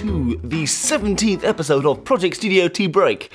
To the 17th episode of Project Studio Tea Break.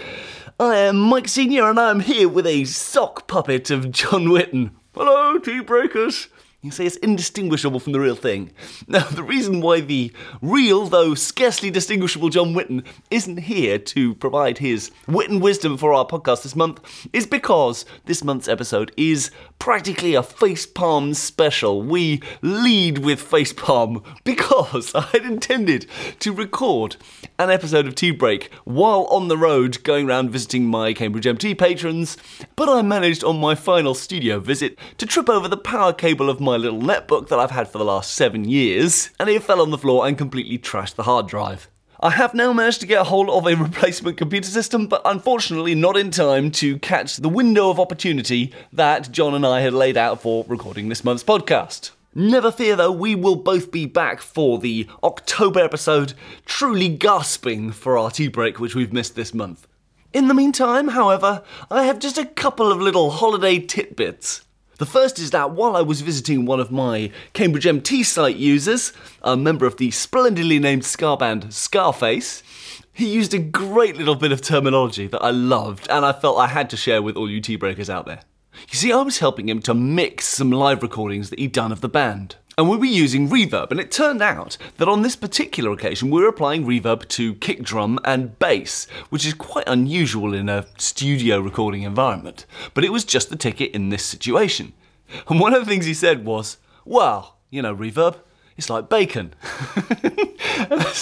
I am Mike Senior, and I'm here with a sock puppet of John Witten. Hello, Tea Breakers. You say it's indistinguishable from the real thing. Now, the reason why the real, though scarcely distinguishable John Witten isn't here to provide his wit and wisdom for our podcast this month is because this month's episode is practically a facepalm special. We lead with facepalm because I had intended to record an episode of Tea Break while on the road going around visiting my Cambridge MT patrons, but I managed on my final studio visit to trip over the power cable of my little netbook that I've had for the last seven years, and it fell on the floor and completely trashed the hard drive. I have now managed to get a hold of a replacement computer system, but unfortunately not in time to catch the window of opportunity that John and I had laid out for recording this month's podcast. Never fear though, we will both be back for the October episode, truly gasping for our tea break, which we've missed this month. In the meantime, however, I have just a couple of little holiday titbits. The first is that while I was visiting one of my Cambridge MT site users, a member of the splendidly named ska band Scarface, he used a great little bit of terminology that I loved and I felt I had to share with all you tea breakers out there. You see, I was helping him to mix some live recordings that he'd done of the band. And we were using reverb, and it turned out that on this particular occasion we were applying reverb to kick drum and bass, which is quite unusual in a studio recording environment. But it was just the ticket in this situation. And one of the things he said was, Well, you know, reverb, it's like bacon. I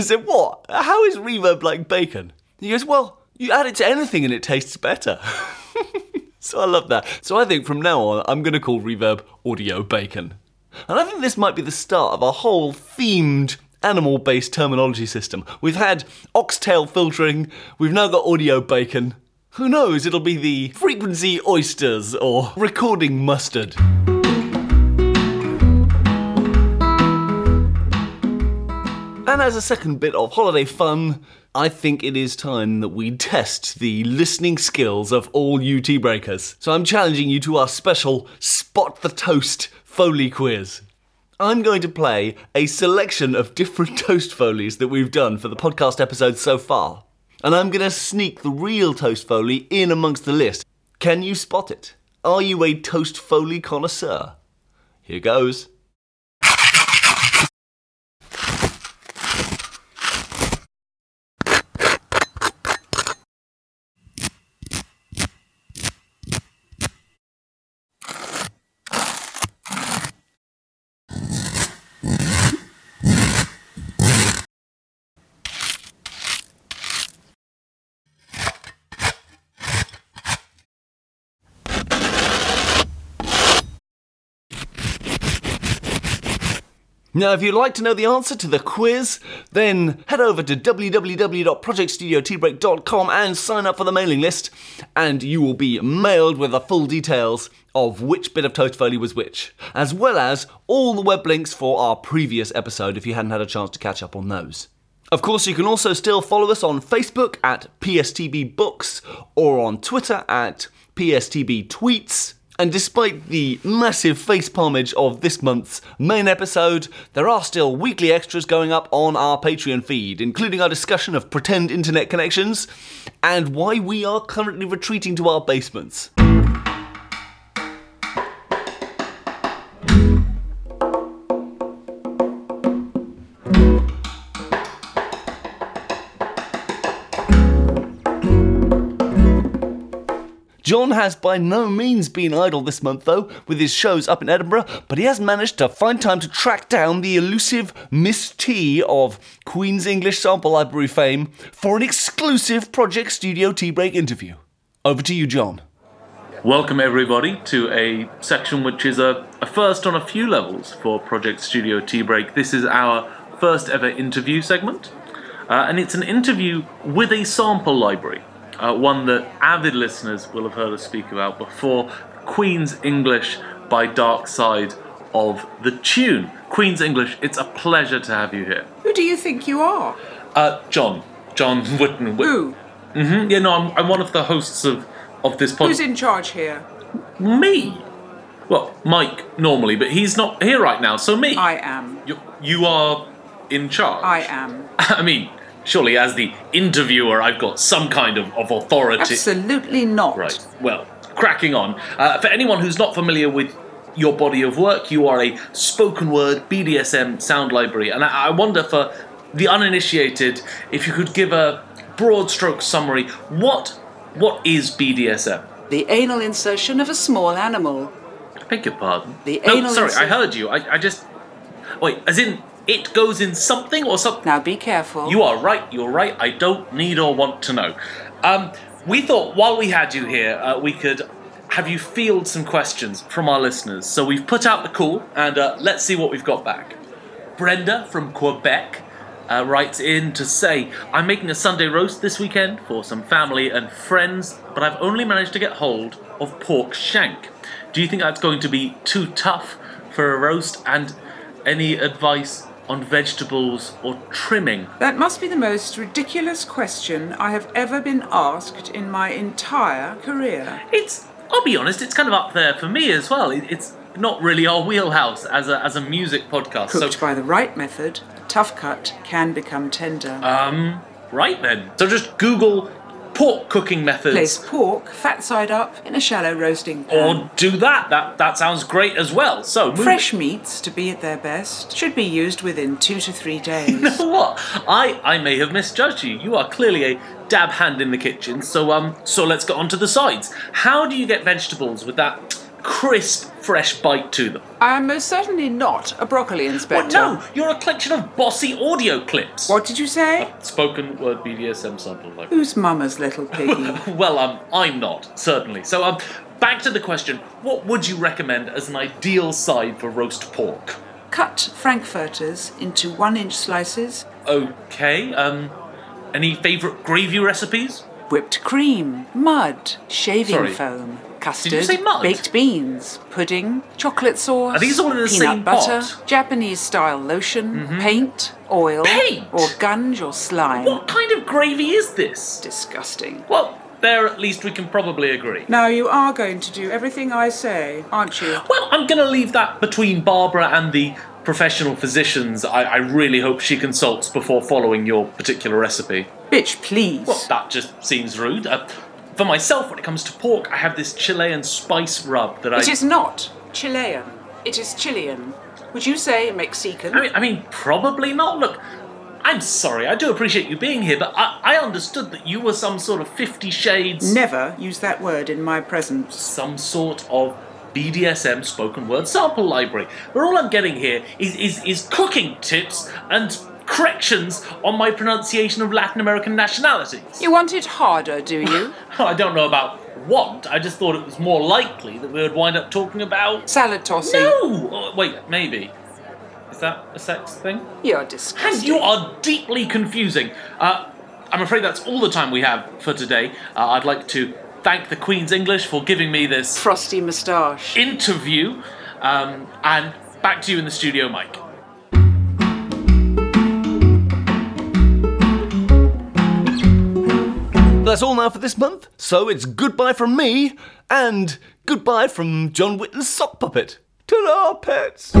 said, What? How is reverb like bacon? He goes, Well, you add it to anything and it tastes better. so I love that. So I think from now on, I'm going to call reverb audio bacon. And I think this might be the start of a whole themed animal based terminology system. We've had oxtail filtering, we've now got audio bacon. Who knows, it'll be the frequency oysters or recording mustard. And as a second bit of holiday fun, I think it is time that we test the listening skills of all you tea breakers. So I'm challenging you to our special Spot the Toast Foley quiz. I'm going to play a selection of different toast folies that we've done for the podcast episodes so far. And I'm going to sneak the real toast foley in amongst the list. Can you spot it? Are you a toast foley connoisseur? Here goes. Now, if you'd like to know the answer to the quiz, then head over to www.projectstudioteabreak.com and sign up for the mailing list, and you will be mailed with the full details of which bit of Toast Foley was which, as well as all the web links for our previous episode if you hadn't had a chance to catch up on those. Of course, you can also still follow us on Facebook at PSTB Books or on Twitter at PSTB Tweets. And despite the massive face palmage of this month's main episode, there are still weekly extras going up on our Patreon feed, including our discussion of pretend internet connections and why we are currently retreating to our basements. John has by no means been idle this month, though, with his shows up in Edinburgh, but he has managed to find time to track down the elusive Miss T of Queen's English Sample Library fame for an exclusive Project Studio Tea Break interview. Over to you, John. Welcome, everybody, to a section which is a, a first on a few levels for Project Studio Tea Break. This is our first ever interview segment, uh, and it's an interview with a sample library uh, one that avid listeners will have heard us speak about before Queen's English by Dark Side of the Tune. Queen's English, it's a pleasure to have you here. Who do you think you are? Uh, John. John Witten. Who? hmm Yeah, no, I'm, I'm one of the hosts of, of this podcast. Who's in charge here? Me. Well, Mike normally, but he's not here right now, so me. I am. You, you are in charge? I am. I mean, surely as the interviewer, I've got some kind of, of authority. Absolutely not. Right. Well, cracking on. Uh, for anyone who's not familiar with your body of work, you are a spoken word BDSM sound library, and I, I wonder for the uninitiated if you could give a broad stroke summary. What what is BDSM? The anal insertion of a small animal. I beg your pardon. The no, anal sorry, I heard you. I, I just wait. As in, it goes in something or something. Now be careful. You are right, you're right. I don't need or want to know. Um, we thought while we had you here, uh, we could have you field some questions from our listeners. So we've put out the call and uh, let's see what we've got back. Brenda from Quebec uh, writes in to say, I'm making a Sunday roast this weekend for some family and friends, but I've only managed to get hold of pork shank. Do you think that's going to be too tough for a roast? And any advice on vegetables or trimming? That must be the most ridiculous question I have ever been asked in my entire career. It's, I'll be honest, it's kind of up there for me as well. It's not really our wheelhouse as a, as a music podcast. Cooked so, by the right method, a tough cut can become tender. um, right then. So just Google pork cooking methods. Place pork, fat side up, in a shallow roasting pan. Or do that. That that sounds great as well. So move- Fresh meats, to be at their best, should be used within two to three days. You know what? I I may have misjudged you. You are clearly a dab hand in the kitchen. So um so let's get on to the sides. How do you get vegetables with that crisp, fresh bite to them? I am most certainly not a broccoli Well, inspector. no, you're a collection of bossy audio clips. What did you say? Spoken word BDSM sample like. Who's Mama's little piggy? Well, um, I'm not certainly. So um, back to the question: What would you recommend as an ideal side for roast pork? Cut frankfurters into one-inch slices. Okay. Um, any favourite gravy recipes? Whipped cream, mud, shaving Sorry. foam, custard, Did you say mud? baked beans, pudding, chocolate sauce. Are these all in the peanut same butter, pot? Mm-hmm. Japanese style lotion, paint, oil, Paint? or gunge or slime. What kind of gravy is this? Disgusting. Well, there at least we can probably agree. Now you are going to do everything I say, aren't you? Well, I'm going to leave that between Barbara and the professional physicians I, I really hope she consults before following your particular recipe. Bitch, please. Well, that just seems rude. Uh, for myself, when it comes to pork, I have this Chilean spice rub that I. It is not Chilean. It is Chilean. Would you say Mexican? I mean, I mean, probably not. Look, I'm sorry. I do appreciate you being here, but I, I understood that you were some sort of Fifty Shades, Never use that word in my presence. some sort of BDSM spoken word sample library. But all I'm getting here is is, is cooking tips and corrections on my pronunciation of Latin American nationalities. You want it harder, do you? I don't know about want. I just thought it was more likely that we would wind up talking about. Salad tossing. No. Oh, wait, maybe. Is that a sex thing? You're disgusting. And you are deeply confusing. Uh, I'm afraid that's all the time we have for today. Uh, I'd like to thank the Queen's English for giving me this Frosty moustache. interview. Um, and back to you in the studio, Mike. That's all now for this month, so it's goodbye from me and goodbye from John Witten's sock puppet. Ta-da, pets!